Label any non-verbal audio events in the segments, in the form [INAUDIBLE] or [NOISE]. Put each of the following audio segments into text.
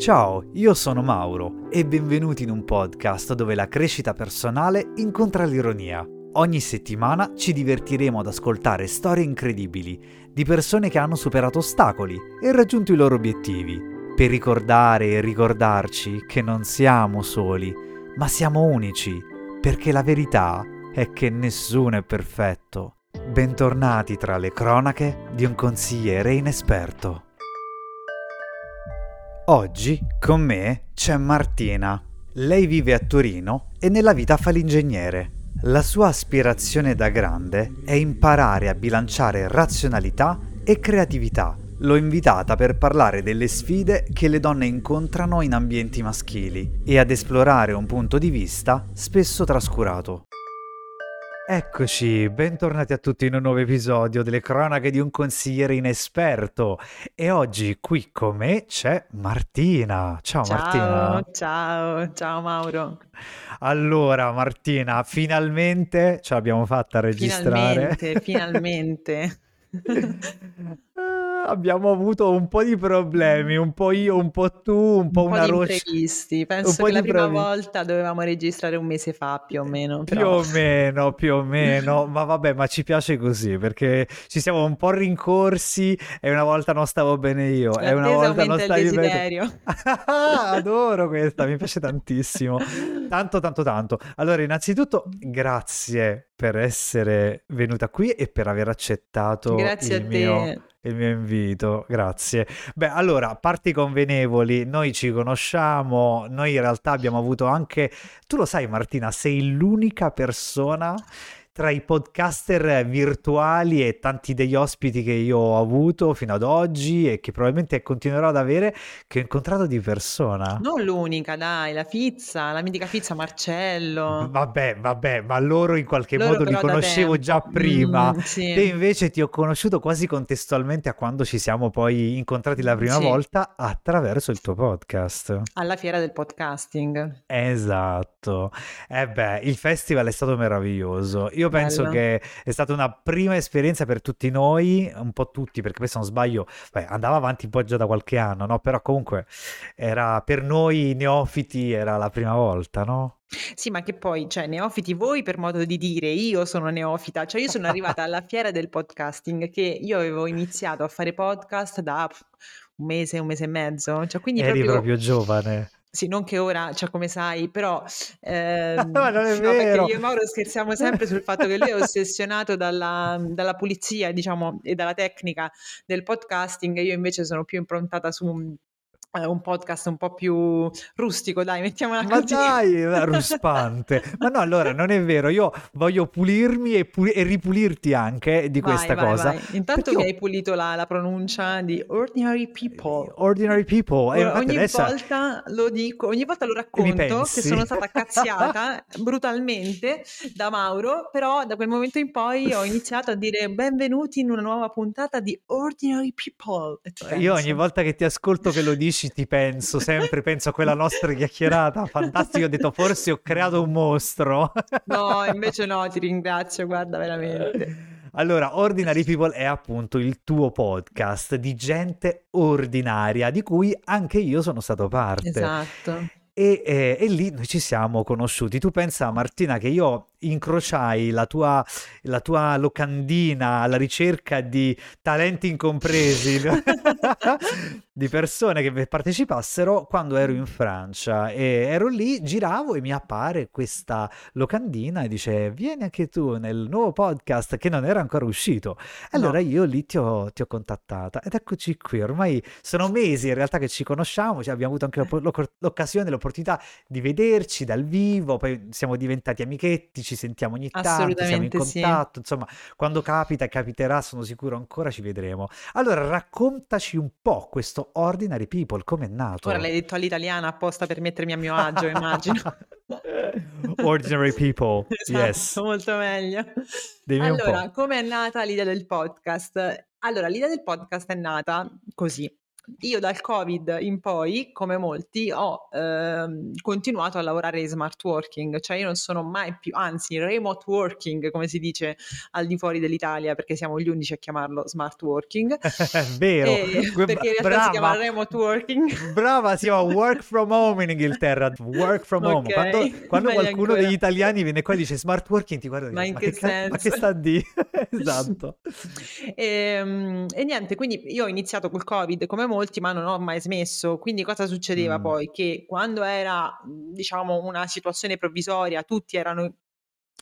Ciao, io sono Mauro e benvenuti in un podcast dove la crescita personale incontra l'ironia. Ogni settimana ci divertiremo ad ascoltare storie incredibili di persone che hanno superato ostacoli e raggiunto i loro obiettivi, per ricordare e ricordarci che non siamo soli, ma siamo unici, perché la verità è che nessuno è perfetto. Bentornati tra le cronache di un consigliere inesperto. Oggi con me c'è Martina. Lei vive a Torino e nella vita fa l'ingegnere. La sua aspirazione da grande è imparare a bilanciare razionalità e creatività. L'ho invitata per parlare delle sfide che le donne incontrano in ambienti maschili e ad esplorare un punto di vista spesso trascurato. Eccoci, bentornati a tutti in un nuovo episodio delle cronache di un consigliere inesperto e oggi qui con me c'è Martina. Ciao, ciao Martina. Ciao, ciao Mauro. Allora Martina, finalmente ce l'abbiamo fatta a registrare. Finalmente, finalmente. [LAUGHS] [LAUGHS] abbiamo avuto un po' di problemi, un po' io, un po' tu, un po' un una po' roccia. Penso che la prima volta dovevamo registrare un mese fa più o meno. Più però... o meno, più o meno, [LAUGHS] ma vabbè, ma ci piace così perché ci siamo un po' rincorsi e una volta non stavo bene io e una volta non stavi bene. [LAUGHS] Adoro questa, mi piace [LAUGHS] tantissimo. Tanto, tanto, tanto. Allora, innanzitutto, grazie per essere venuta qui e per aver accettato grazie il a mio... il mio invito, grazie. Beh, allora, parti convenevoli, noi ci conosciamo, noi in realtà abbiamo avuto anche, tu lo sai Martina, sei l'unica persona tra i podcaster virtuali e tanti degli ospiti che io ho avuto fino ad oggi e che probabilmente continuerò ad avere, che ho incontrato di persona. Non l'unica, dai, la Fizza, la mitica Fizza Marcello. [LAUGHS] Vabbè, vabbè, ma loro in qualche loro modo li conoscevo già prima. Mm, sì. Te invece ti ho conosciuto quasi contestualmente a quando ci siamo poi incontrati la prima Sì. volta attraverso il tuo podcast. Alla fiera del podcasting. Esatto. Eh beh, il festival è stato meraviglioso. Io penso Bello. che è stata una prima esperienza per tutti noi, un po' tutti, perché poi se non sbaglio, beh, andava avanti un po' già da qualche anno, no? Però comunque era per noi neofiti era la prima volta, no? Sì, ma che poi, cioè, neofiti voi per modo di dire, io sono neofita, cioè io sono arrivata alla fiera del podcasting che io avevo iniziato a fare podcast da un mese, un mese e mezzo, cioè quindi Eri proprio, proprio giovane. Sì, non che ora, cioè come sai, però, [LAUGHS] ehm, Ma non è no, perché vero. io e Mauro scherziamo sempre sul fatto che lui è ossessionato dalla, dalla pulizia, diciamo, e dalla tecnica del podcasting, e io invece sono più improntata su un, eh, un podcast un po' più rustico, dai, mettiamola Ma così. dai, è ruspante. [LAUGHS] Ma no, allora non è vero. Io voglio pulirmi e, puli- e ripulirti anche di Vai, questa vai, cosa. vai. Intanto che io- hai pulito la, la pronuncia di ordinary people. Ordinary people. E infatti ogni adesso volta lo dico, ogni volta lo racconto che sono stata cazziata [LAUGHS] brutalmente da Mauro, però da quel momento in poi ho iniziato a dire benvenuti in una nuova puntata di Ordinary People. Io ogni volta che ti ascolto che lo dici ti penso sempre, penso a quella nostra chiacchierata fantastica. Ho detto forse ho creato un mostro. No, invece no, ti ringrazio, guarda veramente. Allora, Ordinary People è appunto il tuo podcast di gente ordinaria, di cui anche io sono stato parte. Esatto. E, e- e lì noi ci siamo conosciuti. Tu pensa, Martina, che io incrociai la tua, la tua locandina alla ricerca di talenti incompresi, [LAUGHS] di persone che partecipassero quando ero in Francia. E ero lì, giravo e mi appare questa locandina e dice: Vieni anche tu nel nuovo podcast che non era ancora uscito. Allora No. io lì ti ho, ti ho contattata ed eccoci qui. Ormai sono mesi in realtà che ci conosciamo, cioè abbiamo avuto anche l'occasione, l'opportunità di vederci dal vivo, poi siamo diventati amichetti, ci sentiamo ogni tanto, siamo in Assolutamente sì. contatto, insomma, quando capita capiterà, sono sicuro ancora ci vedremo. Allora raccontaci un po' questo Ordinary People, come è Ora nato? l'hai detto all'italiana apposta per mettermi a mio agio, immagino. [LAUGHS] Ordinary People, [LAUGHS] yes. Esatto, molto meglio. Dimmi Allora, come è nata l'idea del podcast? Allora, l'idea del podcast è nata così. Io dal Covid in poi, come molti, ho ehm, continuato a lavorare in smart working, cioè io non sono mai più, anzi remote working, come si dice al di fuori dell'Italia, perché siamo gli unici a chiamarlo smart working. [LAUGHS] Vero, [LAUGHS] E- perché in realtà brava. si chiama remote working. Brava, si chiama work from home in Inghilterra. Work from home. Ok, Quando, quando qualcuno ancora. degli italiani viene qua e dice smart working, ti guarda e Ma ma, che ca- ma che senso?" sta di? [LAUGHS] esatto. E, e niente, quindi io ho iniziato col Covid come molti, ma non ho mai smesso. Quindi cosa succedeva Mm. poi? Che quando era, mh, diciamo, una situazione provvisoria, tutti erano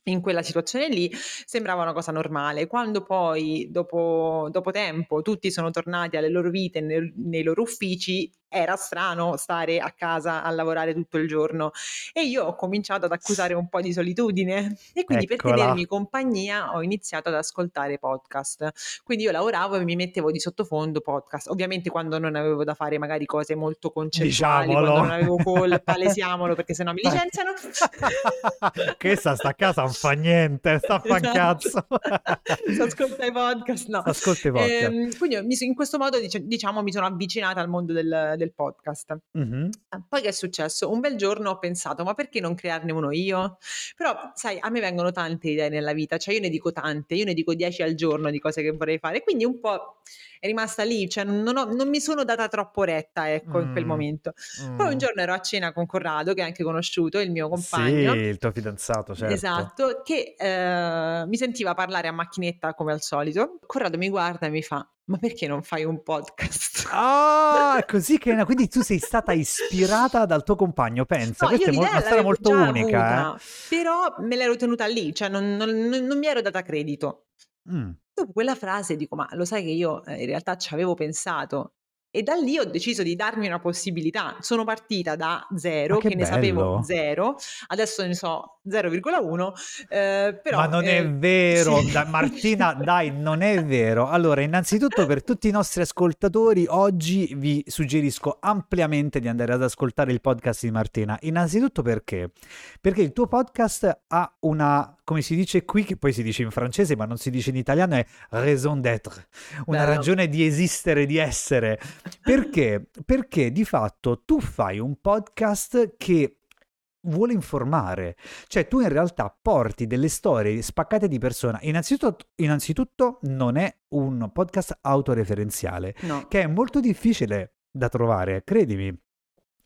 in quella situazione lì, sembrava una cosa normale. Quando poi, dopo, dopo tempo, tutti sono tornati alle loro vite, nel- nei loro uffici, era strano stare a casa a lavorare tutto il giorno. E io ho cominciato ad accusare un po' di solitudine. E quindi per Eccola. tenermi compagnia ho iniziato ad ascoltare podcast. Quindi io lavoravo e mi mettevo di sottofondo podcast. Ovviamente quando non avevo da fare magari cose molto concettuali, Diciamolo. quando non avevo call, [LAUGHS] palesiamolo perché sennò mi licenziano. [LAUGHS] Questa sta a casa non fa niente, sta a fa Esatto. cazzo. [LAUGHS] Si ascolta i podcast, no. Ascolta i podcast. Ehm, quindi in questo modo dic- diciamo mi sono avvicinata al mondo del, del podcast. Mhm. Ah, Poi che è successo? Un bel giorno ho pensato, ma perché non crearne uno io? Però, sai, a me vengono tante idee nella vita, cioè io ne dico tante, io ne dico 10 al giorno di cose che vorrei fare, quindi un po' è rimasta lì, cioè non, ho- non mi sono data troppo retta, ecco, in quel Mm. momento. Poi Mm. un giorno ero a cena con Corrado, che è anche conosciuto, il mio compagno. Sì, il tuo fidanzato, certo. Esatto, che eh, mi sentiva parlare a macchinetta come al solito. Corrado mi guarda e mi fa: Ma perché non fai un podcast? Ah, [LAUGHS] così che quindi tu sei stata ispirata dal tuo compagno, pensa, No, questa è una storia molto unica, avuta, però me l'ero tenuta lì, cioè non, non- non- mi ero data credito. eh. Mm. Dopo quella frase dico, ma lo sai che io eh, in realtà ci avevo pensato. E da lì ho deciso di darmi una possibilità. Sono partita da zero, Ma che che, ne sapevo zero, adesso ne so 0,1, eh, però... Ma non è eh, vero, sì. da- Martina, [LAUGHS] dai, non è vero. Allora, innanzitutto per tutti i nostri ascoltatori, oggi vi suggerisco ampiamente di andare ad ascoltare il podcast di Martina. Innanzitutto perché? Perché il tuo podcast ha una, come si dice qui, che poi si dice in francese, ma non si dice in italiano, è raison d'être, una Bello. ragione di esistere, di essere. Perché? [LAUGHS] Perché di fatto tu fai un podcast che vuole informare, cioè tu in realtà porti delle storie spaccate di persona. Innanzitutto, innanzitutto non è un podcast autoreferenziale, No. che è molto difficile da trovare, credimi.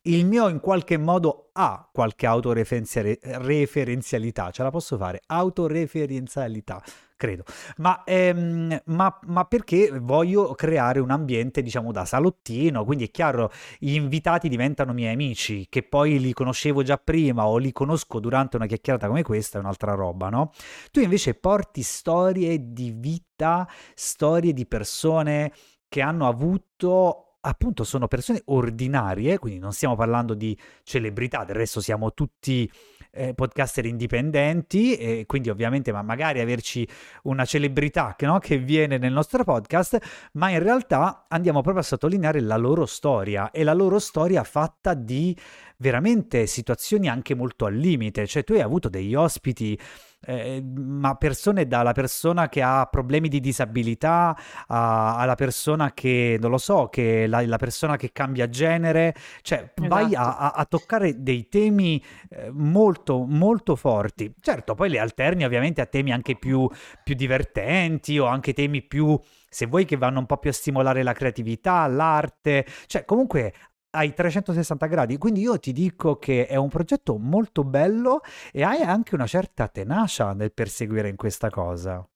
Il mio in qualche modo ha qualche autoreferenzialità, ce la posso fare, autoreferenzialità, credo, ma, ehm, ma, ma perché voglio creare un ambiente, diciamo, da salottino, quindi è chiaro, gli invitati diventano miei amici, che poi li conoscevo già prima o li conosco durante una chiacchierata come questa, è un'altra roba, no? Tu invece porti storie di vita, storie di persone che hanno avuto appunto sono persone ordinarie, quindi non stiamo parlando di celebrità, del resto siamo tutti eh, podcaster indipendenti e quindi ovviamente ma magari averci una celebrità no, che viene nel nostro podcast, ma in realtà andiamo proprio a sottolineare la loro storia e la loro storia fatta di veramente situazioni anche molto al limite, cioè tu hai avuto degli ospiti eh, ma persone dalla persona che ha problemi di disabilità a- alla persona che non lo so, che la, la persona che cambia genere, cioè vai a, Esatto. a- a toccare dei temi eh, molto molto forti. Certo, poi le alterni ovviamente a temi anche più, più divertenti o anche temi più, se vuoi, che vanno un po' più a stimolare la creatività, l'arte, cioè comunque ai 360 gradi. Quindi io ti dico che è un progetto molto bello e hai anche una certa tenacia nel perseguire in questa cosa.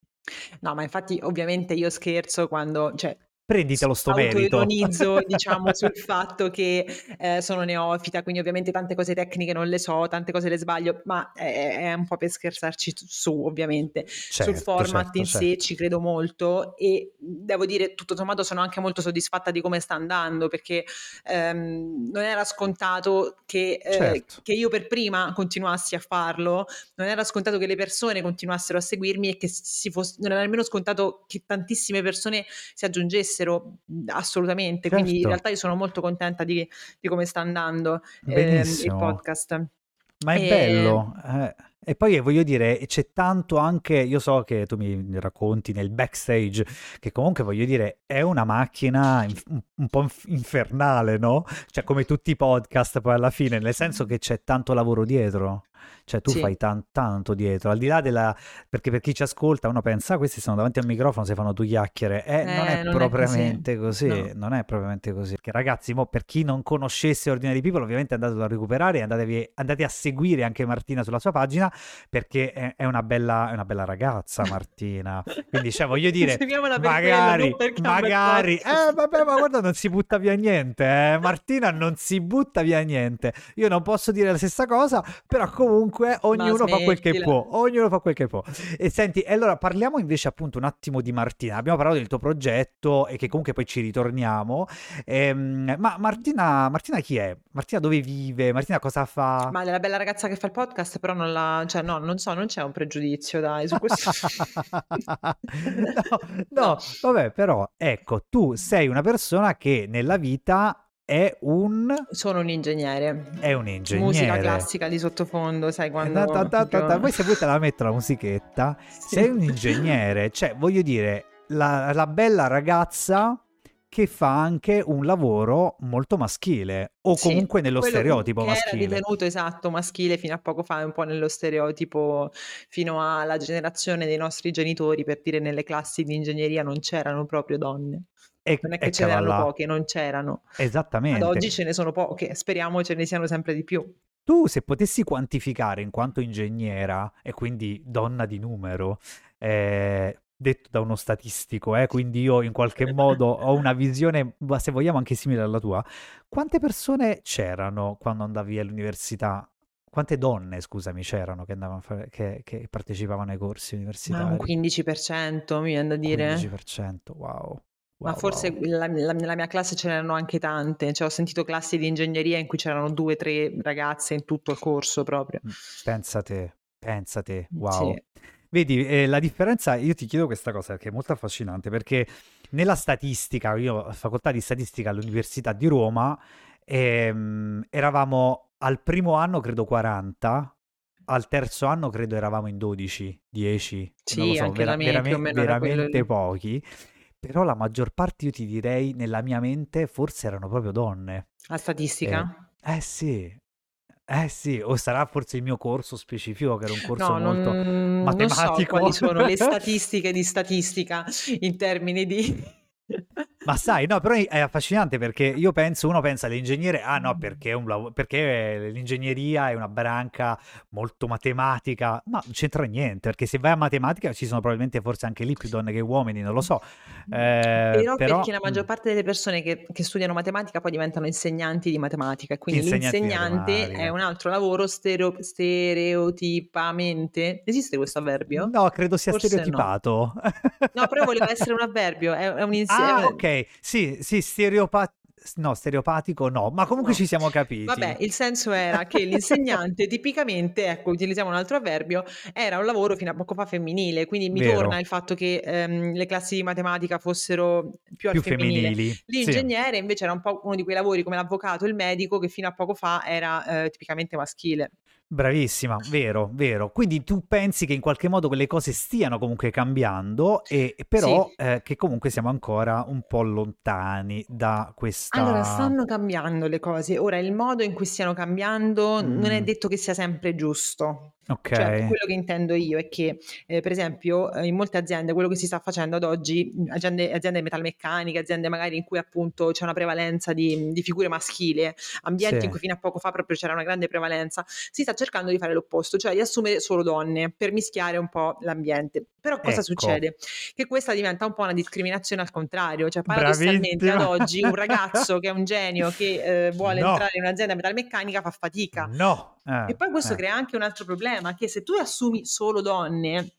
No, ma infatti ovviamente io scherzo quando, cioè, Prenditelo sto merito. [LAUGHS] diciamo, sul fatto che eh, sono neofita, quindi ovviamente tante cose tecniche non le so, tante cose le sbaglio, ma è, è un po' per scherzarci su, ovviamente. Certo, sul format certo, in certo. sé ci credo molto e devo dire, tutto sommato, sono anche molto soddisfatta di come sta andando perché ehm, non era scontato che, eh, Certo. che io per prima continuassi a farlo, non era scontato che le persone continuassero a seguirmi e che si fosse, non era nemmeno scontato che tantissime persone si aggiungessero mh, assolutamente. Quindi in Certo. realtà io sono molto contenta di, di come sta andando ehm, il podcast. Ma è E- bello. eh. E poi voglio dire, c'è tanto anche, io so che tu mi racconti nel backstage, che comunque voglio dire, è una macchina un, un po' inf- infernale, no? Cioè come tutti i podcast poi alla fine, nel senso che c'è tanto lavoro dietro. Cioè tu Sì. fai tan- tanto dietro, al di là della... perché per chi ci ascolta uno pensa, "Ah, questi sono davanti al microfono, si fanno due chiacchiere. Eh, non Eh, è non è propriamente così, No. non è propriamente così. Perché ragazzi, mo, per chi non conoscesse Ordinary People, ovviamente andatelo a recuperare e andatevi- andate a seguire anche Martina sulla sua pagina, perché è, è una, bella, è una bella ragazza Martina. Quindi, cioè, voglio dire, per quello, magari, magari, eh vabbè, ma guarda, non si butta via niente, eh. Martina non si butta via niente. Io non posso dire la stessa cosa, però comunque ognuno fa quel che può, ognuno fa quel che può. E senti, e allora parliamo invece appunto un attimo di Martina. Abbiamo parlato del tuo progetto e che comunque poi ci ritorniamo. Ehm, ma Martina, Martina chi è? Martina dove vive? Martina cosa fa? Ma della bella ragazza che fa il podcast, però non la... Cioè, no, non so, non c'è un pregiudizio, dai, su questo. [LAUGHS] no, no, vabbè, però ecco, tu sei una persona che nella vita è un, Sono un ingegnere. è un Musica ingegnere. classica di sottofondo, sai, quando... Ta- ta- ta- ta. proprio- Poi se vuoi te la metto la musichetta. [LAUGHS] Sì. Sei un ingegnere, cioè voglio dire, la, la bella ragazza che fa anche un lavoro molto maschile o Sì, comunque nello stereotipo che maschile. era ritenuto esatto maschile fino a poco fa, un po' nello stereotipo, fino alla generazione dei nostri genitori, per dire nelle classi di ingegneria non c'erano proprio donne. E, Non è che ce n'erano poche, non c'erano. Esattamente. Ad oggi ce ne sono poche, speriamo ce ne siano sempre di più. Tu se potessi quantificare in quanto ingegnera e quindi donna di numero, eh, detto da uno statistico, eh, quindi io in qualche modo ho una visione, ma se vogliamo anche simile alla tua, quante persone c'erano quando andavi all'università? Quante donne, scusami, c'erano che, fare, che, che partecipavano ai corsi Ma universitari? un 15% mi viene da dire. 15%, wow. Ma Wow, forse wow. la- la- nella mia classe ce n'erano anche tante, cioè ho sentito classi di ingegneria in cui c'erano due o tre ragazze in tutto il corso proprio. Mm, Pensa te, pensa te, wow. Sì. Vedi, eh, la differenza, io ti chiedo questa cosa che è molto affascinante perché nella statistica, io facoltà di statistica all'Università di Roma, ehm, eravamo al primo anno credo 40, al terzo anno credo eravamo in 12, 10, non lo Sì, so, anche vera- quello veramente lì. pochi, però la maggior parte io ti direi nella mia mente forse erano proprio donne. La Eh, statistica? eh sì, eh sì, o sarà forse il mio corso specifico che era un corso No, molto non, non so matematico. quali sono le [LAUGHS] statistiche di statistica in termini di... Ma sai, no, però è affascinante perché io penso, uno pensa all'ingegnere, ah no, perché, è un lav- perché l'ingegneria è una branca molto matematica, ma non c'entra niente, perché se vai a matematica ci sono probabilmente forse anche lì più donne che uomini, non lo so. Eh, Però però, perché la maggior mm, parte delle persone che, che studiano matematica poi diventano insegnanti di matematica e quindi l'insegnante è un altro lavoro stereo- stereotipamente. Esiste questo avverbio? No, credo sia Forse no. stereotipato. No, però voleva [LAUGHS] essere un avverbio, è, è un insieme. Ah, ok, sì, sì, stereopa- no, stereopatico no, ma comunque No. ci siamo capiti. Vabbè, il senso era che l'insegnante [LAUGHS] tipicamente, ecco, utilizziamo un altro avverbio, era un lavoro fino a poco fa femminile, quindi mi Vero. torna il fatto che ehm, le classi di matematica fossero più Più femminile. femminili. Sì. L'ingegnere invece era un po' uno di quei lavori come l'avvocato, il medico, che fino a poco fa era eh, tipicamente maschile. Bravissima, vero, vero. Quindi tu pensi che in qualche modo quelle cose stiano comunque cambiando, e, però Sì. eh, che comunque siamo ancora un po' lontani da questa... Allora, stanno cambiando le cose. Ora, il modo in cui stiano cambiando non è Mm, detto che sia sempre giusto. Cioè, ok, quello che intendo io è che, eh, per esempio, eh, in molte aziende quello che si sta facendo ad oggi, aziende, aziende metalmeccaniche, aziende magari in cui appunto c'è una prevalenza di, di figure maschili, ambienti sì, in cui fino a poco fa proprio c'era una grande prevalenza, si sta cercando di fare l'opposto, cioè di assumere solo donne per mischiare un po' l'ambiente. Però cosa ecco, succede? Che questa diventa un po' una discriminazione al contrario, cioè paradossalmente ad oggi un ragazzo che è un genio che eh, vuole No, entrare in un'azienda metalmeccanica fa fatica. no, E eh, poi questo eh, crea anche un altro problema, che se tu assumi solo donne,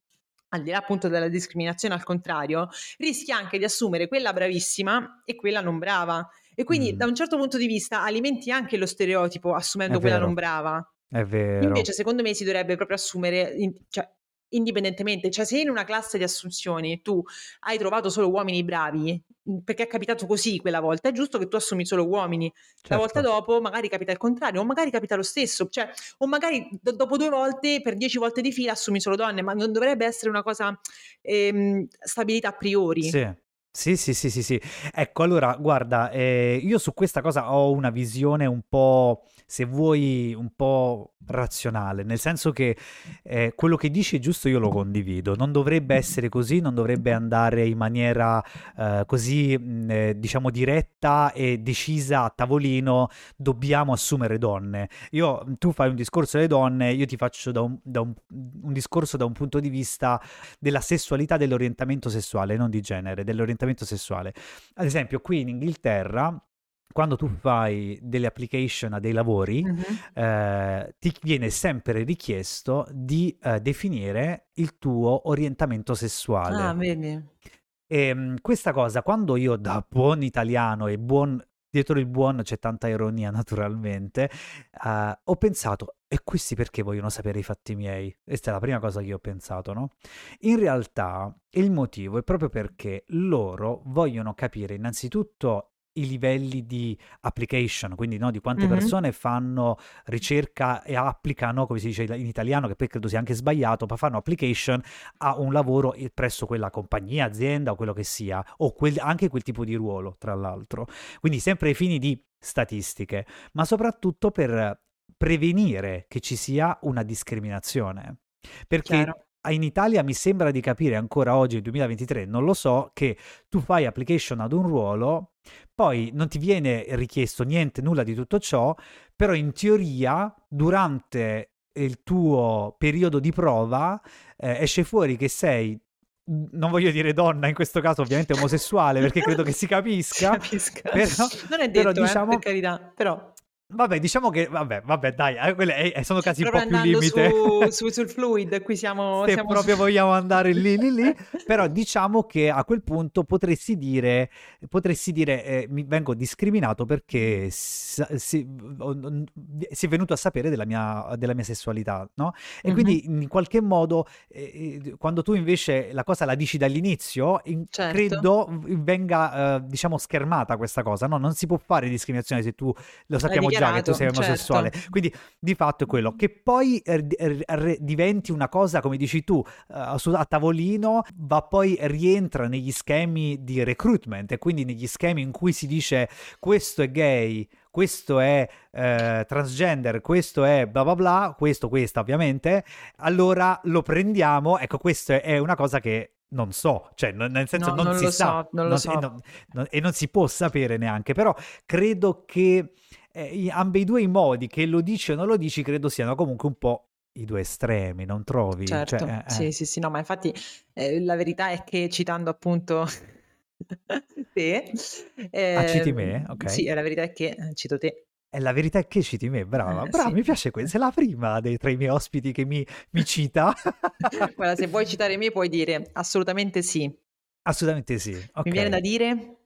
al di là appunto della discriminazione al contrario, rischi anche di assumere quella bravissima e quella non brava. E quindi da mm, un certo punto di vista alimenti anche lo stereotipo è assumendo quella non brava. è vero. Invece secondo me si dovrebbe proprio assumere, cioè indipendentemente, cioè se in una classe di assunzioni tu hai trovato solo uomini bravi, mhmm, perché è capitato così quella volta, è giusto che tu assumi solo uomini. La volta Certo. dopo magari capita il contrario, o magari capita lo stesso, cioè o magari do dopo 2 volte, per 10 volte di fila assumi solo donne, ma non dovrebbe essere una cosa, ehm, stabilita a priori. Sì. Sì, sì, sì, sì, sì. Ecco, allora, guarda, ehm, io su questa cosa ho una visione un po', se vuoi, un po' razionale, nel senso che eh, quello che dici è giusto, io lo condivido. Non dovrebbe essere così, non dovrebbe andare in maniera eh, così, mh, eh, diciamo, diretta e decisa a tavolino. Dobbiamo assumere donne. Io, tu fai un discorso alle donne, io ti faccio da un, da un- un discorso da un punto di vista della sessualità, dell'orientamento sessuale, non di genere, dell'orientamento sessuale. Ad esempio, qui in Inghilterra, quando tu fai delle application a dei lavori, Mh-mh. eh, ti viene sempre richiesto di eh, definire il tuo orientamento Ah, sessuale. vedi? E mh, questa cosa, quando io da buon italiano e buon, dietro il buon c'è tanta ironia [LAUGHS] naturalmente, eh, ho pensato, e questi perché vogliono sapere i fatti miei? Questa è la prima cosa che io ho pensato, no? In realtà il motivo è proprio perché loro vogliono capire innanzitutto i livelli di application, quindi no, di quante Mh-mh. persone fanno ricerca e applicano, come si dice in italiano, che poi credo sia anche sbagliato, ma fanno application a un lavoro i- presso quella compagnia, azienda o quello che sia, o quel- anche quel tipo di ruolo, tra l'altro. Quindi sempre ai fini di statistiche, ma soprattutto per prevenire che ci sia una discriminazione. Perché Chiaro. In Italia mi sembra di capire ancora oggi, nel 2023, non lo so, che tu fai application ad un ruolo, poi non ti viene richiesto niente, nulla di tutto ciò, però in teoria durante il tuo periodo di prova eh, esce fuori che sei, non voglio dire donna in questo caso, ovviamente [LAUGHS] omosessuale, perché credo che si Si capisca, capisca. però, Non è però detto, eh, diciamo... per carità, però Vabbè, diciamo che, vabbè, vabbè, dai, eh, quelle, eh, sono casi un po' più limite. su [LAUGHS] su sul fluid, qui siamo Se siamo proprio vogliamo andare lì, lì, lì, [LAUGHS] però diciamo che a quel punto potresti dire, potresti dire, eh, mi vengo discriminato perché si, si- si è venuto a sapere della mia, della mia sessualità, no? E Mh-mh. quindi in qualche modo, eh, eh, quando tu invece la cosa la dici dall'inizio, in- Certo. credo venga, eh, diciamo, schermata questa cosa, no? Non si può fare discriminazione se tu lo sappiamo già che tu sei omosessuale. certo. Quindi di fatto è quello che poi eh, di- eh, re- diventi una cosa, come dici tu, eh, su- a tavolino, va poi rientra negli schemi di recruitment e quindi negli schemi in cui si dice questo è gay, questo è eh, transgender, questo è bla bla bla, questo, questa ovviamente, allora lo prendiamo, ecco questo è, una cosa che non so, cioè nel senso No, non, non si sa, so, non non- so. e, e non si può sapere neanche, però credo che eh, i- ambe i due i modi, che lo dici o non lo dici, credo siano comunque un po' i due estremi, non trovi? Cioè, Certo, eh, sì, eh. sì, sì, no, ma infatti, ehm, la verità è che citando appunto [LAUGHS] te, Ah, citi ehm, me? Ok. sì, la verità è che, ehm, cito te. E la verità è che citi me, brava, Eh, brava, sì. mi piace questo, sei la prima dei, tra i miei ospiti che mi, mi cita. [LAUGHS] Guarda, se vuoi citare me puoi dire assolutamente sì. Assolutamente sì, Mi viene da dire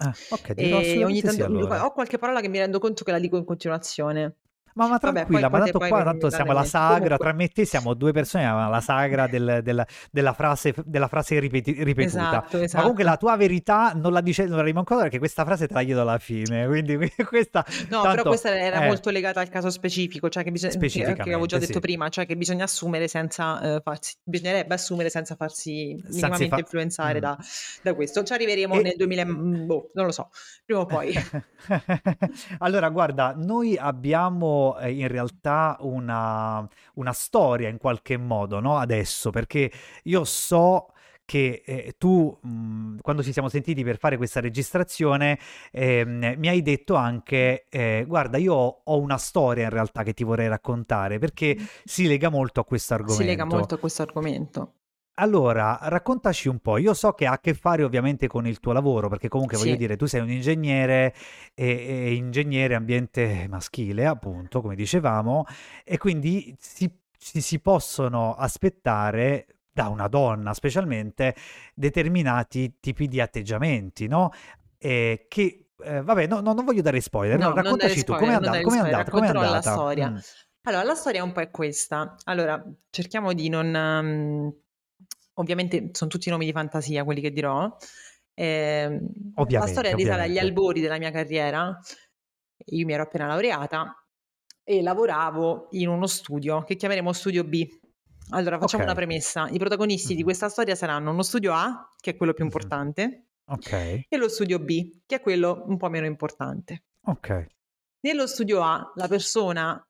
Ah, ok, dirò e ogni tanto ho qualche parola che mi rendo conto che la dico in continuazione. Ma, ma Vabbè, tranquilla, ma poi te tanto qua tanto siamo la sagra, Comunque tra me e te siamo due persone, ma la sagra del- del- della frase, della frase ripeti- ripetuta. Esatto, Ma comunque esatto. la tua verità non la dice, non la rimo ancora perché questa frase te la chiedo alla fine, quindi [LAUGHS] questa No, però tanto questa era eh, molto legata al caso specifico, cioè che bisogna che avevo già detto sì. prima, cioè che bisogna assumere senza, ehm, farsi bisognerebbe assumere senza farsi minimamente fa- influenzare Mm. da da questo. Ci arriveremo E- nel 2000 mhmm, boh, non lo so, prima o poi. [LAUGHS] Allora, guarda, noi abbiamo eh, in realtà una, una storia in qualche modo, no? Adesso, perché io so che eh, tu, mh, quando ci siamo sentiti per fare questa registrazione, ehm, mi hai detto anche, eh, guarda, io ho una storia in realtà che ti vorrei raccontare, perché si lega molto a questo Si lega argomento. molto a questo argomento. Allora, raccontaci un po'. Io so che ha a che fare ovviamente con il tuo lavoro, perché comunque voglio Sì. dire, tu sei un ingegnere e, e ingegnere ambiente maschile, appunto, come dicevamo, e quindi si, ci si possono aspettare da una donna, specialmente, determinati tipi di atteggiamenti, no? E che, eh, vabbè, no, no, non voglio dare spoiler, no, No, raccontaci tu, spoiler, non andata? Com'è spoiler, andata? Com'è racconterò la andata? storia. Mm, Allora, la storia un po' è questa. Allora, cerchiamo di non... Um, ovviamente sono tutti nomi di fantasia quelli che dirò. Eh, la storia risale agli albori della mia carriera. Io mi ero appena laureata e lavoravo in uno studio che chiameremo Studio B. Allora, facciamo okay. una premessa. I protagonisti mm-hmm. di questa storia saranno uno studio A, che è quello più importante, mm-hmm. okay. e lo studio B, che è quello un po' meno importante. Ok. Nello studio A, la persona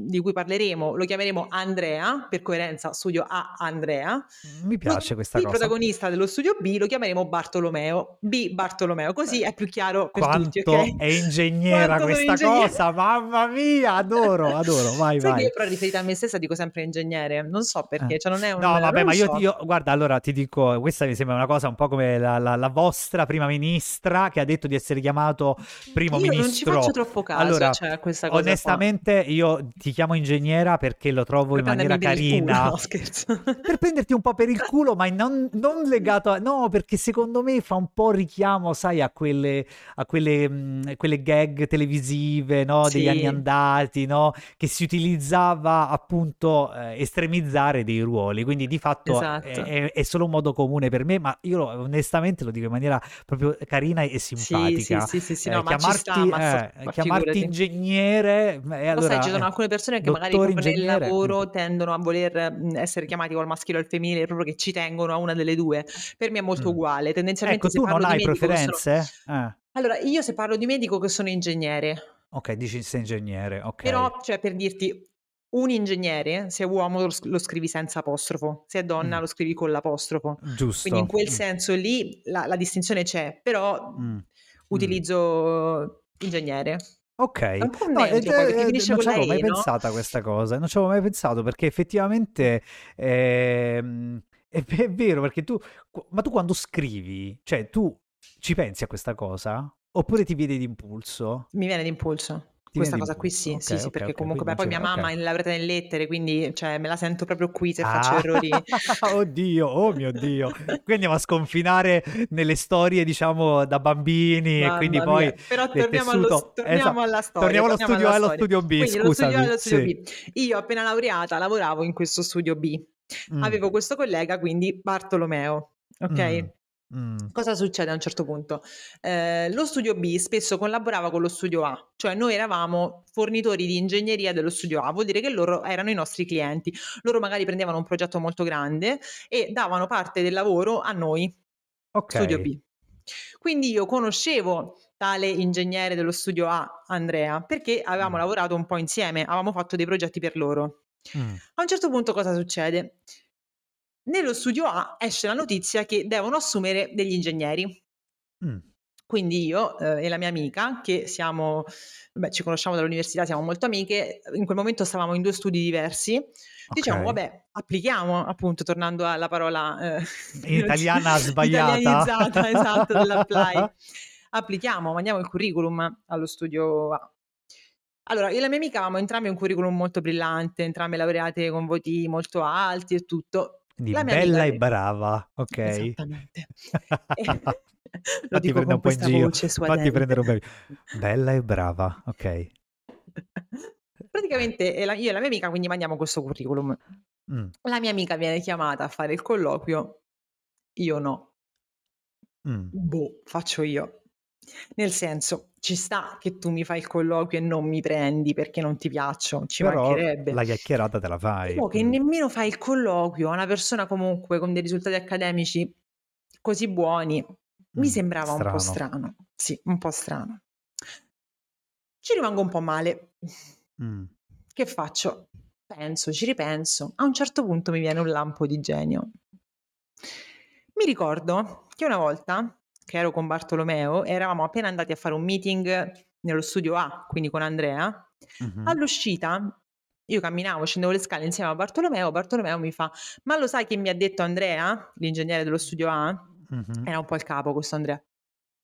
di cui parleremo lo chiameremo Andrea, per coerenza studio A Andrea. Mi piace lo, questa il cosa. Il protagonista dello studio B lo chiameremo Bartolomeo. B Bartolomeo, così è più chiaro per Quanto tutti, ok? è ingegnera Quanto questa ingegnere. cosa, mamma mia, adoro, [LAUGHS] adoro, vai, Sai vai. io però riferita a me stessa dico sempre ingegnere, non so perché, eh. cioè non è un... No, vabbè, ma io, so. io, guarda, allora ti dico, questa mi sembra una cosa un po' come la, la, la vostra prima ministra che ha detto di essere chiamato primo io ministro. non ci faccio troppo caso, allora, cioè, questa cosa Onestamente, qua. io ti chiamo ingegnera perché lo trovo per in maniera carina. Culo, no, [LAUGHS] scherzo. per prenderti un po' per il culo, ma non, non, legato a. No, perché secondo me fa un po' richiamo, sai, a quelle, a quelle, mh, quelle gag televisive no? degli sì. anni andati, no? Che si utilizzava appunto eh, estremizzare dei ruoli. Quindi di fatto esatto. è, è, solo un modo comune per me, ma io onestamente lo dico in maniera proprio carina e simpatica. Sì, sì, sì, sì, eh, no, chiamarti, sta, eh, chiamarti ingegnere ingegnere. E allora, sai, ci sono alcune persone che magari proprio nel lavoro tendono a voler essere chiamati al maschile o al femminile, proprio che ci tengono a una delle due. Per me è molto mm. uguale. Tendenzialmente ecco, se tu non hai preferenze? Sono... Eh. Allora, io se parlo di medico che sono ingegnere. Ok, dici sei ingegnere, ok. Però, cioè, per dirti, un ingegnere, se è uomo lo, scrivi senza apostrofo, se è donna mm. lo scrivi con l'apostrofo. Giusto. Quindi in quel mm. senso lì la, la distinzione c'è, però mm. utilizzo ingegnere. Ok, no, perché eh, finisce non ci avevo mai no? pensata a questa cosa, non ci avevo mai pensato perché effettivamente ehm, è, è vero perché tu, ma tu quando scrivi, cioè tu ci pensi a questa cosa? Oppure ti viene d'impulso? Mi viene d'impulso. Questa cosa qui sì, Ok, sì, sì, ok, perché ok, comunque beh, poi mia mamma è laureata in lettere, quindi cioè, me la sento proprio qui se faccio Ah, errori. [LAUGHS] oddio, oh mio Dio. Qui andiamo a sconfinare nelle storie, diciamo, da bambini e quindi Mamma poi mia. Però torniamo, allo, tessuto. torniamo Esatto. alla storia. Torniamo allo torniamo studio, alla allo storia. studio B, Quindi lo studio A e lo studio Sì. B. Io appena laureata lavoravo in questo studio B. Mm, Avevo questo collega, quindi Bartolomeo, ok? mm, mm. Cosa succede a un certo punto? Eh, lo studio B spesso collaborava con lo studio A, cioè noi eravamo fornitori di ingegneria dello studio A, vuol dire che loro erano i nostri clienti. Loro magari prendevano un progetto molto grande e davano parte del lavoro a noi, studio. B. Quindi io conoscevo tale ingegnere dello studio A, Andrea, perché avevamo Mm, lavorato un po' insieme, avevamo fatto dei progetti per loro. mm, A un certo punto cosa succede? Nello studio A esce la notizia che devono assumere degli ingegneri. mm. Quindi io eh, e la mia amica, che siamo, vabbè, ci conosciamo dall'università, siamo molto amiche, in quel momento stavamo in due studi diversi, diciamo, Ok. vabbè, applichiamo, appunto, tornando alla parola eh, [LAUGHS] italiana [LAUGHS] sbagliata. italianizzata, esatto, dell'apply. [LAUGHS] Applichiamo, mandiamo il curriculum allo studio A. Allora, io e la mia amica avevamo entrambi un curriculum molto brillante, entrambe laureate con voti molto alti e tutto. Amica bella e brava, ok? Esattamente. [LAUGHS] [LAUGHS] Lo Fatti dico con un po' in giro. Fatti prendere un in [LAUGHS] Bella e brava, ok. Praticamente eh, io e la mia amica quindi mandiamo questo curriculum. Mm, La mia amica viene chiamata a fare il colloquio, io no. mm. Boh, faccio io. Nel senso, ci sta che tu mi fai il colloquio e non mi prendi perché non ti piaccio, ci Però mancherebbe. la chiacchierata te la fai. Però che Mm, nemmeno fai il colloquio a una persona comunque con dei risultati accademici così buoni, mi mm, sembrava un po' strano. strano. Sì, un po' strano. Ci rimango un po' male. Mm. Che faccio? Penso, ci ripenso. A un certo punto mi viene un lampo di genio. Mi ricordo che una volta che ero con Bartolomeo, eravamo appena andati a fare un meeting nello studio A, quindi con Andrea. Mhm. All'uscita io camminavo, scendevo le scale insieme a Bartolomeo, Bartolomeo mi fa, ma lo sai che mi ha detto Andrea, l'ingegnere dello studio A? Mhm. Era un po' il capo questo Andrea.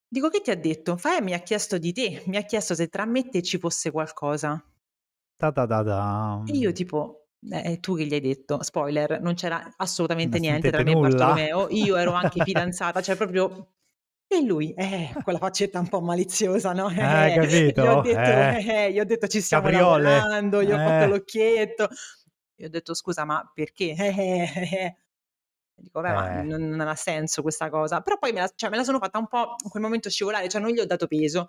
Dico, che ti ha detto? Fa, "Eh, mi ha chiesto di te, mi ha chiesto se tra me e te ci fosse qualcosa. Ta ta ta. E io tipo, eh, tu che gli hai detto? Spoiler, non c'era assolutamente Non niente tra me sentite e nulla? Bartolomeo, io ero anche [LAUGHS] fidanzata, cioè proprio E lui, eh, con la faccetta un po' maliziosa, no? Eh, Eh, [LAUGHS] gli ho capito? detto, Eh. eh, gli ho detto ci stiamo Capriole. lavorando, gli ho fatto Eh. l'occhietto. Gli ho detto scusa, ma perché? [LAUGHS] Eh, eh, eh, eh. Dico, vabbè, ma Eh. non, non ha senso questa cosa. Però poi me la, cioè, me la sono fatta un po' in quel momento scivolare, cioè non gli ho dato peso.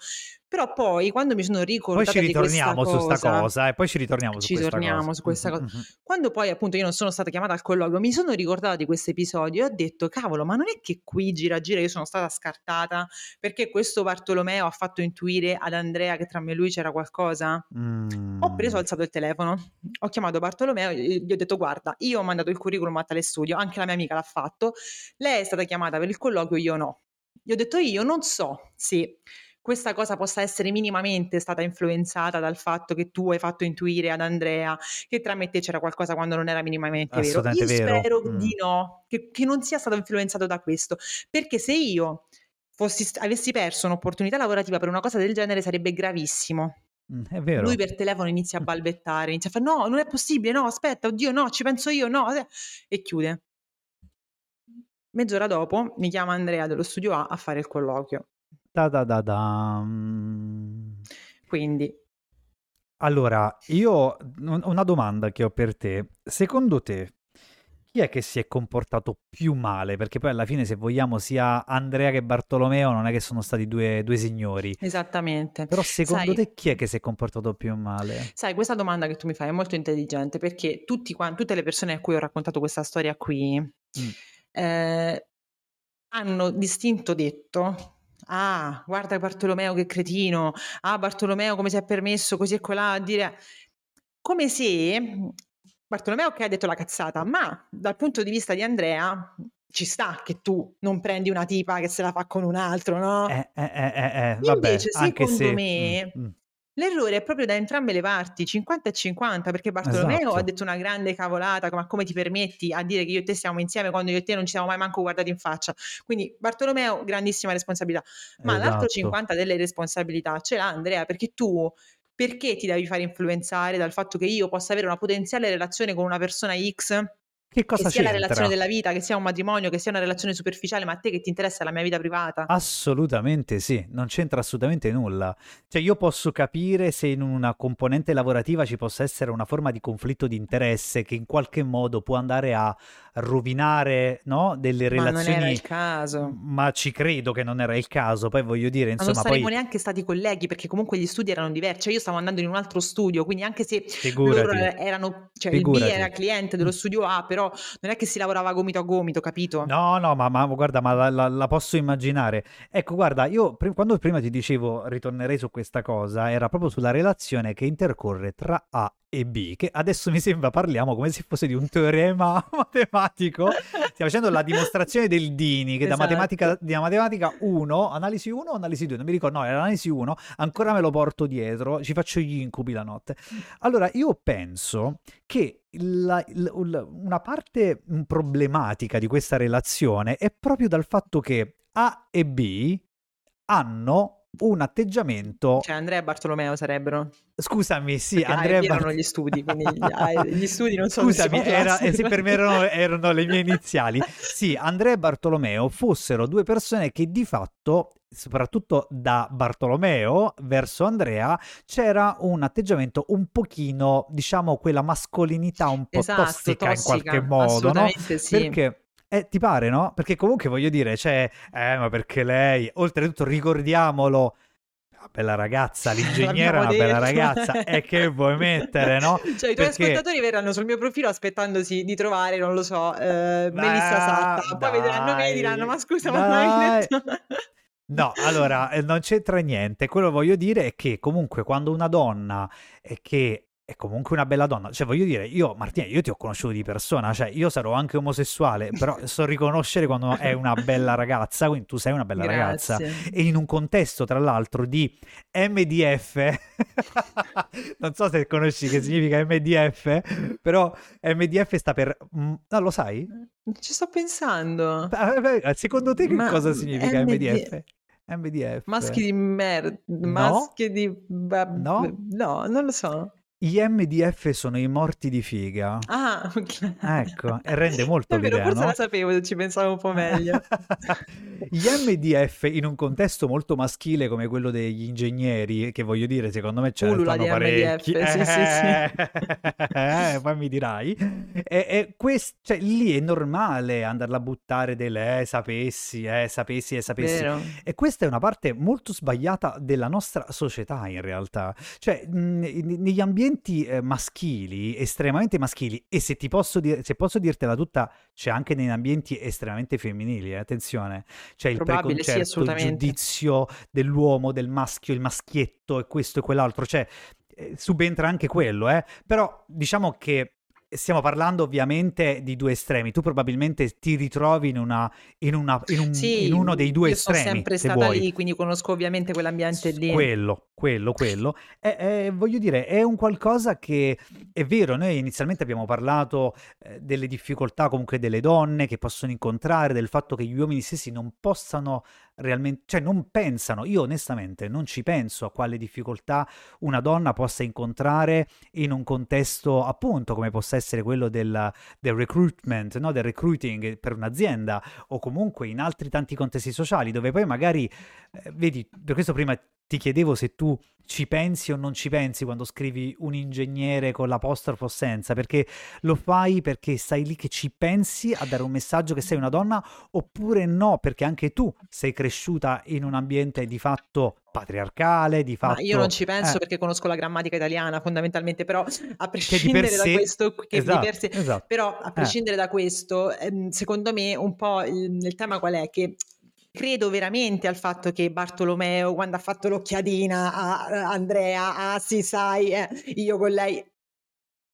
Però poi quando mi sono Poi ricordata ci di questa ritorniamo su sta cosa, cosa, e poi ci ritorniamo su ci questa torniamo cosa. su questa cosa. mhm. Quando poi appunto io non sono stata chiamata al colloquio, mi sono ricordata di questo episodio e ho detto, cavolo, ma non è che qui gira gira io sono stata scartata perché questo Bartolomeo ha fatto intuire ad Andrea che tra me e lui c'era qualcosa? Ho preso, ho Mm. alzato il telefono, ho chiamato Bartolomeo gli ho detto guarda, io ho mandato il curriculum a tale studio, anche la mia amica l'ha fatto, lei è stata chiamata per il colloquio, io no. Gli ho detto io non so se questa cosa possa essere minimamente stata influenzata dal fatto che tu hai fatto intuire ad Andrea che tra me te c'era qualcosa quando non era minimamente vero. Io vero. spero Mm. di no, che, che non sia stato influenzato da questo, perché se io fossi, avessi perso un'opportunità lavorativa per una cosa del genere sarebbe gravissimo. Mm, È Lui vero. per telefono inizia a Mm. balbettare, inizia a fare no, non è possibile, no, aspetta, oddio, no, ci penso io, no, eh", e chiude. Mezz'ora dopo mi chiama Andrea dello studio A a fare il colloquio. Da da da dam. Quindi, Allora, io un- una domanda che ho per te. Secondo te, chi è che si è comportato più male? Perché poi alla fine, se vogliamo, sia Andrea che Bartolomeo non è che sono stati due, due signori. esattamente. Però secondo Sai, te chi è che si è comportato più male? sai, questa domanda che tu mi fai è molto intelligente perché tutti tutte le persone a cui ho raccontato questa storia qui Mm. Eh, hanno distinto detto. Ah, guarda Bartolomeo che cretino. Ah, Bartolomeo come si è permesso così e colà a dire come se mhmm, Bartolomeo che ha detto la cazzata, ma dal punto di vista di Andrea ci sta che tu non prendi una tipa che se la fa con un altro, no? Eh, eh, eh, eh, eh, vabbè, Invece, anche secondo se... mm, me, mm, l'errore è proprio da entrambe le parti, 50 e 50, perché Bartolomeo ha esatto. detto una grande cavolata, ma come ti permetti a dire che io e te stiamo insieme quando io e te non ci siamo mai manco guardati in faccia? Quindi Bartolomeo, grandissima responsabilità, ma l'altro Esatto. 50 delle responsabilità ce l'ha Andrea, perché tu perché ti devi fare influenzare dal fatto che io possa avere una potenziale relazione con una persona X? Che Che cosa sia la relazione c'entra? della vita, che sia un matrimonio, che sia una relazione superficiale, ma a te che ti interessa la mia vita privata? Assolutamente sì, non c'entra assolutamente nulla. Cioè io posso capire se in una componente lavorativa ci possa essere una forma di conflitto di interesse che in qualche modo può andare a rovinare, no, delle Ma non era relazioni, il caso. ma ci credo che non era il caso. Poi voglio dire, Ma non insomma, saremmo poi neanche stati colleghi perché comunque gli studi erano diversi. Cioè io stavo andando in un altro studio, quindi anche se loro figurati, erano, cioè il B era figurati. cliente dello studio A, però non è che si lavorava gomito a gomito, capito? No, no, ma, ma guarda, ma la, la- la posso immaginare. Ecco, guarda, io pri- quando prima ti dicevo ritornerei su questa cosa, era proprio sulla relazione che intercorre tra A e B, che adesso mi sembra parliamo come se fosse di un teorema [LAUGHS] matematico. Stiamo facendo la dimostrazione del Dini, che da Esatto. matematica, da matematica 1, analisi 1 o analisi 2, non mi ricordo, no, era analisi 1, ancora me lo porto dietro, ci faccio gli incubi la notte. Allora, io penso che la- il- una parte mm, problematica di questa relazione è proprio dal fatto che A e B hanno un atteggiamento. Cioè Andrea e Bartolomeo sarebbero. Scusami, sì, Perché A Andrea e B Bart- erano gli studi, quindi gli, A- gli studi non so se si Scusami, era, eh, per me erano, erano le mie iniziali. Sì, Andrea e Bartolomeo fossero due persone che di fatto, soprattutto da Bartolomeo verso Andrea, c'era un atteggiamento un pochino, diciamo, quella mascolinità un po' Esatto, tossica, in qualche tossica, modo, no? sì. Perché eh, ti pare, no? Perché comunque voglio dire, cioè, eh, ma perché lei, oltretutto ricordiamolo, una bella ragazza, [LAUGHS] l'ingegnere è una bella ragazza, e che vuoi [LAUGHS] mettere, no? Cioè, i tuoi Perché- ascoltatori verranno sul mio profilo aspettandosi di trovare, non lo so, eh, Melissa Satta. Poi vedranno me e dai, diranno: Ma scusa, ma non dai. detto. No, allora, eh, non c'entra niente. Quello che voglio dire è che comunque quando una donna è che è comunque una bella donna, cioè voglio dire, io Martina, io ti ho conosciuto di persona, cioè io sarò anche omosessuale, però [LAUGHS] so riconoscere quando è una bella ragazza, quindi tu sei una bella ragazza. Grazie. E in un contesto, tra l'altro, di MDF, [LAUGHS] non so se conosci che significa MDF, però MDF sta per... mm, No, lo sai? Ci sto pensando. Ah, beh, Secondo te che Ma cosa significa MD MDF? MDF. Maschi di merda, No? maschi di... No? no, non lo so. Gli MDF sono i morti di figa. Ah, ok. Ecco, e rende molto È vero, l'idea, forse la no? sapevo, ci pensavo un po' meglio. [LAUGHS] Gli MDF in un contesto molto maschile come quello degli ingegneri, che voglio dire, secondo me ce ne stanno parecchi. MDF, sì, sì, sì. Eh, poi mi dirai. E, e quest- cioè, lì è normale andarla a buttare delle eh, sapessi, eh, sapessi e sapessi. Vero. E questa è una parte molto sbagliata della nostra società, in realtà. Cioè, mh, negli ambienti eh, maschili, estremamente maschili, e se ti posso dire, se posso dirtela tutta, c'è anche negli ambienti estremamente femminili, eh, attenzione. C'è il Probabile, sì, preconcetto, il giudizio dell'uomo, del maschio, il maschietto e questo e quell'altro. Cioè, eh, subentra anche quello, eh. Però diciamo che stiamo parlando ovviamente di due estremi. Tu probabilmente ti ritrovi in, una, in, una, in, un, Sì, in uno dei due io sono estremi, sempre se stata lì, quindi conosco ovviamente quell'ambiente lì. Quello, quello, quello. E, e voglio dire, è un qualcosa che è vero, noi inizialmente abbiamo parlato eh, delle difficoltà comunque delle donne che possono incontrare, del fatto che gli uomini stessi non possano realmente, cioè non pensano, io onestamente non ci penso a quale difficoltà una donna possa incontrare in un contesto appunto come possa essere quello del, del recruitment, no? del recruiting per un'azienda o comunque in altri tanti contesti sociali dove poi magari, eh, vedi, per questo prima ti chiedevo se tu ci pensi o non ci pensi quando scrivi un ingegnere con l'apostrofo senza, perché lo fai perché stai lì che ci pensi a dare un messaggio che sei una donna oppure no, perché anche tu sei cresciuta in un ambiente di fatto patriarcale, di Ma fatto... io non ci penso eh, perché conosco la grammatica italiana fondamentalmente, però a prescindere da sé... questo, che di Esatto, sé, esatto. però a Eh, prescindere da questo, ehm, secondo me un po' il, il tema qual è? Che credo veramente al fatto che Bartolomeo, quando ha fatto l'occhiadina a a Andrea, ah sì, sai, eh, io con lei,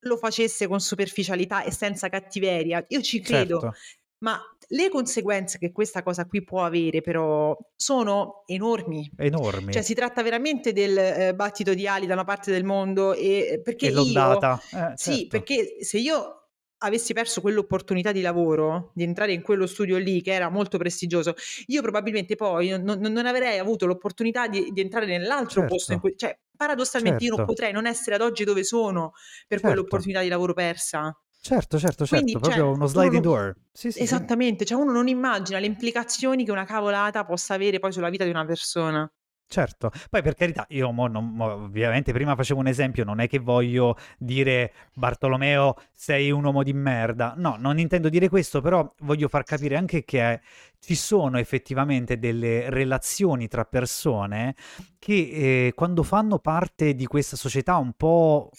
lo facesse con superficialità e senza cattiveria. Io ci credo, certo, ma le conseguenze che questa cosa qui può avere però sono enormi. Cioè enormi. si tratta veramente del eh, battito di ali da una parte del mondo e perché E io, l'ondata, eh, sì, certo, perché se io avessi perso quell'opportunità di lavoro, di entrare in quello studio lì che era molto prestigioso, io probabilmente poi non, non- avrei avuto l'opportunità di, di entrare nell'altro posto in certo, cui, cioè paradossalmente io non certo, potrei non essere ad oggi dove sono per certo. quell'opportunità di lavoro persa. Certo, certo, certo, Quindi, proprio cioè, uno sliding door. Sì, sì, sì. Esattamente, cioè uno non immagina le implicazioni che una cavolata possa avere poi sulla vita di una persona. Certo, poi per carità, io mo non- mo ovviamente prima facevo un esempio, non è che voglio dire Bartolomeo sei un uomo di merda, no, non intendo dire questo, però voglio far capire anche che ci sono effettivamente delle relazioni tra persone che eh, quando fanno parte di questa società un po',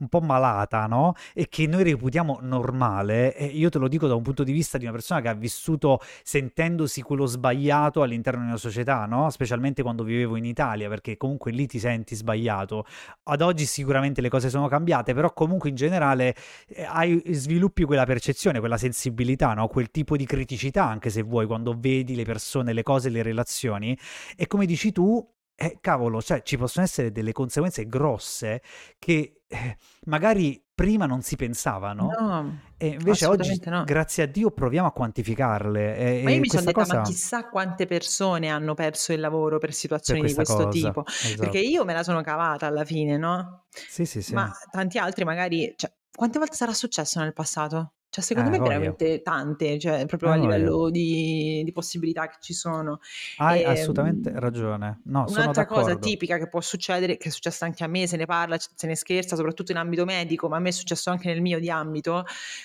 un po' malata, no? E che noi reputiamo normale, e io te lo dico da un punto di vista di una persona che ha vissuto sentendosi quello sbagliato all'interno di una società, no? Specialmente quando vivevo in Italia, perché comunque lì ti senti sbagliato. Ad oggi sicuramente le cose sono cambiate, però comunque in generale eh, hai, sviluppi quella percezione, quella sensibilità, no? Quel tipo di criticità, anche se vuoi, quando vedi le persone, le cose, le relazioni. E come dici tu, eh, cavolo, cioè ci possono essere delle conseguenze grosse che eh, magari prima non si pensavano No, e invece oggi, no. grazie a Dio, proviamo a quantificarle. E, Ma io mi sono detta, ma cosa chissà quante persone hanno perso il lavoro per per situazioni di questa questo cosa, tipo, perché esatto. io me la sono cavata alla fine, no? Sì, sì, sì. Ma tanti altri magari, cioè, quante volte sarà successo nel passato? Cioè, secondo Eh, me voglia. veramente tante, cioè, proprio Eh, a voglia. livello di, di possibilità che ci sono. Hai E, assolutamente ragione. No, sono Un'altra cosa d'accordo. tipica che può succedere, che è successa anche a me, se ne parla, c- se ne scherza, soprattutto in ambito medico, ma a me è successo anche nel mio di ambito,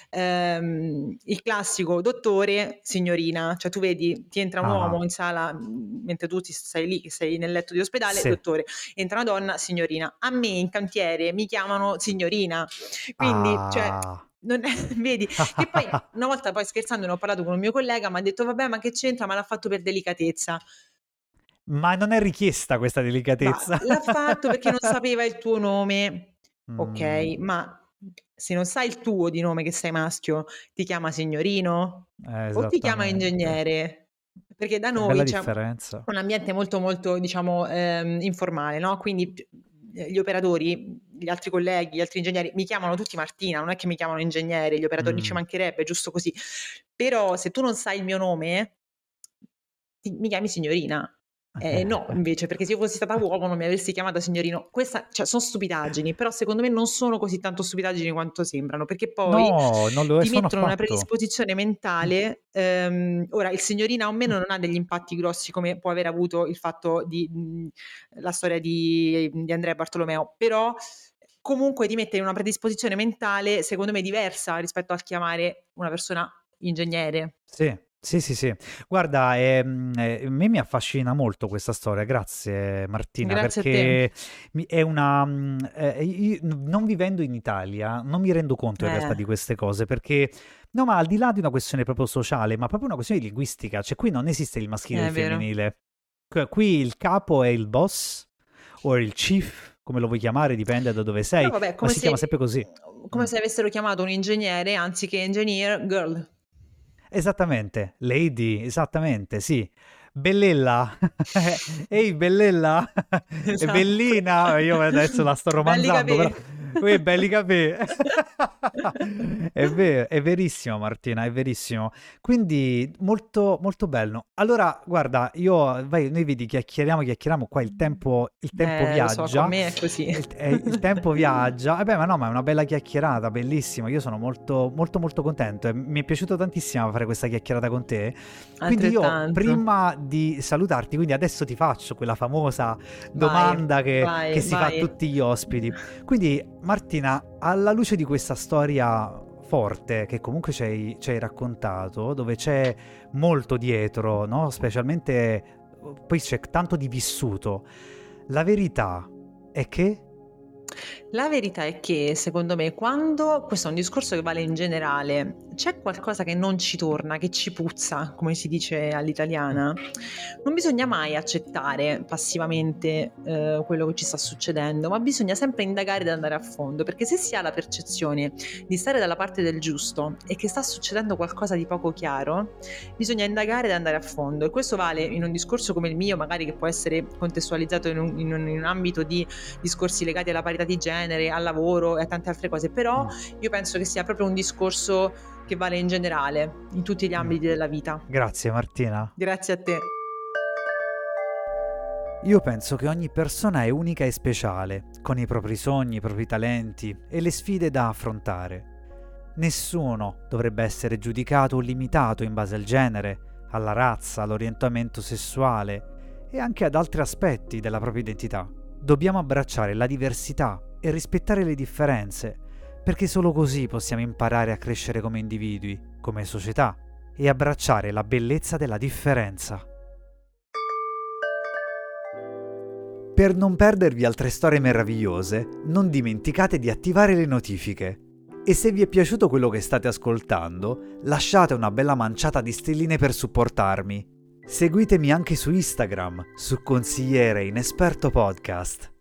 ehm, il classico dottore, signorina, cioè tu vedi, ti entra un uomo Ah, in sala mh, mentre tu ti stai lì, che sei nel letto di ospedale, sì. dottore, entra una donna, signorina. A me in cantiere mi chiamano signorina, quindi, cioè, Ah. Non è- [LAUGHS] vedi, che poi una volta poi scherzando ne ho parlato con un mio collega, mi ha detto vabbè ma che c'entra, ma l'ha fatto per delicatezza. Ma non è richiesta questa Ma delicatezza. l'ha fatto perché non [LAUGHS] sapeva il tuo nome, ok, Mm, ma se non sai il tuo di nome che sei maschio, ti chiama signorino eh, o ti chiama ingegnere? Perché da noi c'è differenza. un ambiente molto molto diciamo ehm, informale, no? Quindi eh, gli operatori, gli altri colleghi, gli altri ingegneri mi chiamano tutti Martina, non è che mi chiamano ingegnere, gli operatori ci Mm, mancherebbe, è giusto così. Però se tu non sai il mio nome, mi chiami signorina. Eh, no, invece, perché se io fossi stata uomo non mi avresti chiamata signorino. Questa, cioè, sono stupidaggini, però secondo me non sono così tanto stupidaggini quanto sembrano, perché poi No, non lo ti mettono una predisposizione mentale. ehm, ora, il signorina o meno non ha degli impatti grossi come può aver avuto il fatto di mh, la storia di, di Andrea Bartolomeo, però comunque ti mette in una predisposizione mentale, secondo me, diversa rispetto al chiamare una persona ingegnere. Sì, sì, sì, sì. Guarda, ehm, eh, a me mi affascina molto questa storia, grazie Martina, Grazie a te. perché mi- è una... mm, eh, io, non vivendo in Italia non mi rendo conto in realtà Eh, di queste cose, perché, no, ma al di là di una questione proprio sociale, ma proprio una questione linguistica, cioè qui non esiste il maschile e è il vero. femminile. Qui il capo è il boss o il chief, come lo vuoi chiamare, dipende da dove sei, Però vabbè, ma come si chiama se, sempre così. come Mm. se avessero chiamato un ingegnere anziché engineer girl. Esattamente, Lady, esattamente, sì. Bellella, [LAUGHS] ehi Bellella, [LAUGHS] Esatto. bellina, io adesso la sto romanzando, però... Ui, belli capì. È vero, è verissimo Martina, è verissimo. Quindi molto, molto bello. Allora, guarda, io, vai, noi vedi, chiacchieriamo, chiacchieriamo, qua il tempo, il tempo Eh, lo so, viaggia. me è così. Il, eh, il tempo viaggia, vabbè, ma no, ma è una bella chiacchierata, bellissima. Io sono molto, molto, molto contento e mi è piaciuto tantissimo fare questa chiacchierata con te. Quindi io, prima di salutarti, quindi adesso ti faccio quella famosa Vai, domanda che, vai, che si fa a vai. tutti gli ospiti. Quindi, Martina, alla luce di questa storia forte che comunque ci hai, ci hai raccontato, dove c'è molto dietro, no? Specialmente poi c'è tanto di vissuto. La verità è che La verità è che, secondo me, quando questo è un discorso che vale in generale, c'è qualcosa che non ci torna, che ci puzza, come si dice all'italiana, non bisogna mai accettare passivamente eh, quello che ci sta succedendo, ma bisogna sempre indagare ed andare a fondo, perché se si ha la percezione di stare dalla parte del giusto e che sta succedendo qualcosa di poco chiaro, bisogna indagare ed andare a fondo. E questo vale in un discorso come il mio, magari che può essere contestualizzato in un, in un- in un ambito di discorsi legati alla parità di genere, al lavoro e a tante altre cose, però Mm. io penso che sia proprio un discorso che vale in generale, in tutti gli Mm. ambiti della vita. Grazie Martina. Grazie a te. Io penso che ogni persona è unica e speciale, con i propri sogni, i propri talenti e le sfide da affrontare. Nessuno dovrebbe essere giudicato o limitato in base al genere, alla razza, all'orientamento sessuale e anche ad altri aspetti della propria identità. Dobbiamo abbracciare la diversità e rispettare le differenze, perché solo così possiamo imparare a crescere come individui, come società e abbracciare la bellezza della differenza. Per non perdervi altre storie meravigliose, non dimenticate di attivare le notifiche. E se vi è piaciuto quello che state ascoltando, lasciate una bella manciata di stelline per supportarmi. Seguitemi anche su Instagram, su Consigliere Inesperto Podcast.